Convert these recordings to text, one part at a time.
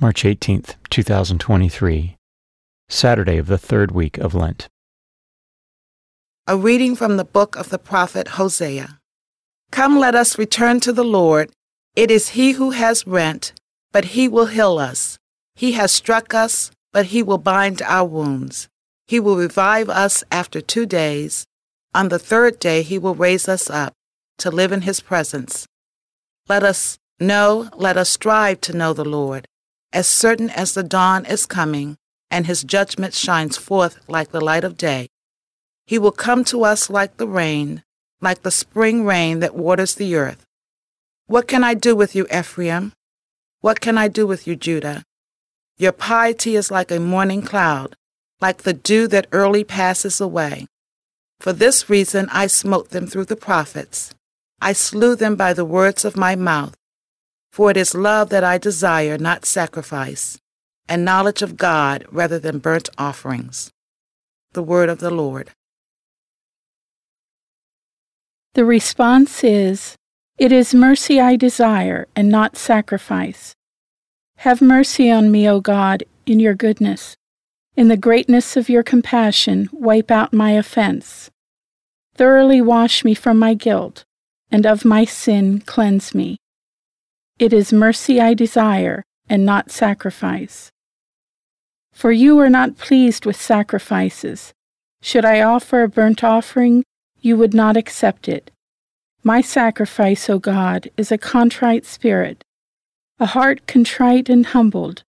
March 18th, 2023, Saturday of the third week of Lent. A reading from the book of the prophet Hosea. Come, let us return to the Lord. It is He who has rent, but He will heal us. He has struck us, but He will bind our wounds. He will revive us after two days. On the third day, He will raise us up to live in His presence. Let us know, let us strive to know the Lord as certain as the dawn is coming and his judgment shines forth like the light of day. He will come to us like the rain, like the spring rain that waters the earth. What can I do with you, Ephraim? What can I do with you, Judah? Your piety is like a morning cloud, like the dew that early passes away. For this reason I smote them through the prophets. I slew them by the words of my mouth. For it is love that I desire, not sacrifice, and knowledge of God rather than burnt offerings. The word of the Lord. The response is, It is mercy I desire, and not sacrifice. Have mercy on me, O God, in your goodness. In the greatness of your compassion, wipe out my offense. Thoroughly wash me from my guilt, and of my sin cleanse me. It is mercy I desire, and not sacrifice. For you are not pleased with sacrifices. Should I offer a burnt offering, you would not accept it. My sacrifice, O God, is a contrite spirit, a heart contrite and humbled.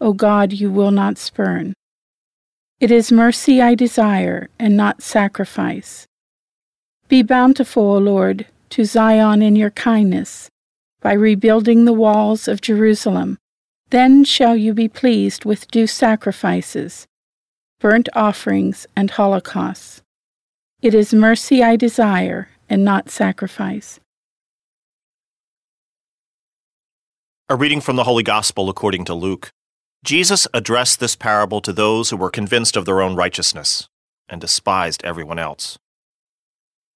O God, you will not spurn. It is mercy I desire, and not sacrifice. Be bountiful, O Lord, to Zion in your kindness by rebuilding the walls of Jerusalem. Then shall you be pleased with due sacrifices, burnt offerings, and holocausts. It is mercy I desire, and not sacrifice. A reading from the Holy Gospel according to Luke. Jesus addressed this parable to those who were convinced of their own righteousness and despised everyone else.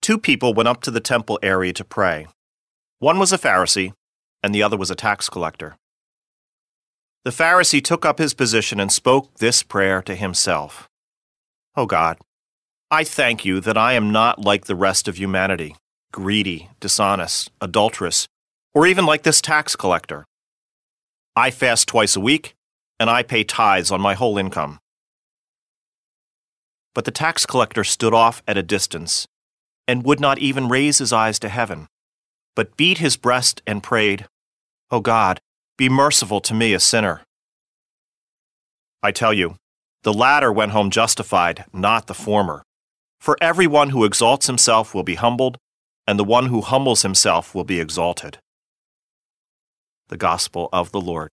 Two people went up to the temple area to pray. One was a Pharisee, and the other was a tax collector. The Pharisee took up his position and spoke this prayer to himself O oh God, I thank you that I am not like the rest of humanity, greedy, dishonest, adulterous, or even like this tax collector. I fast twice a week, and I pay tithes on my whole income. But the tax collector stood off at a distance and would not even raise his eyes to heaven but beat his breast and prayed, O God, be merciful to me, a sinner. I tell you, the latter went home justified, not the former. For everyone who exalts himself will be humbled, and the one who humbles himself will be exalted. The Gospel of the Lord.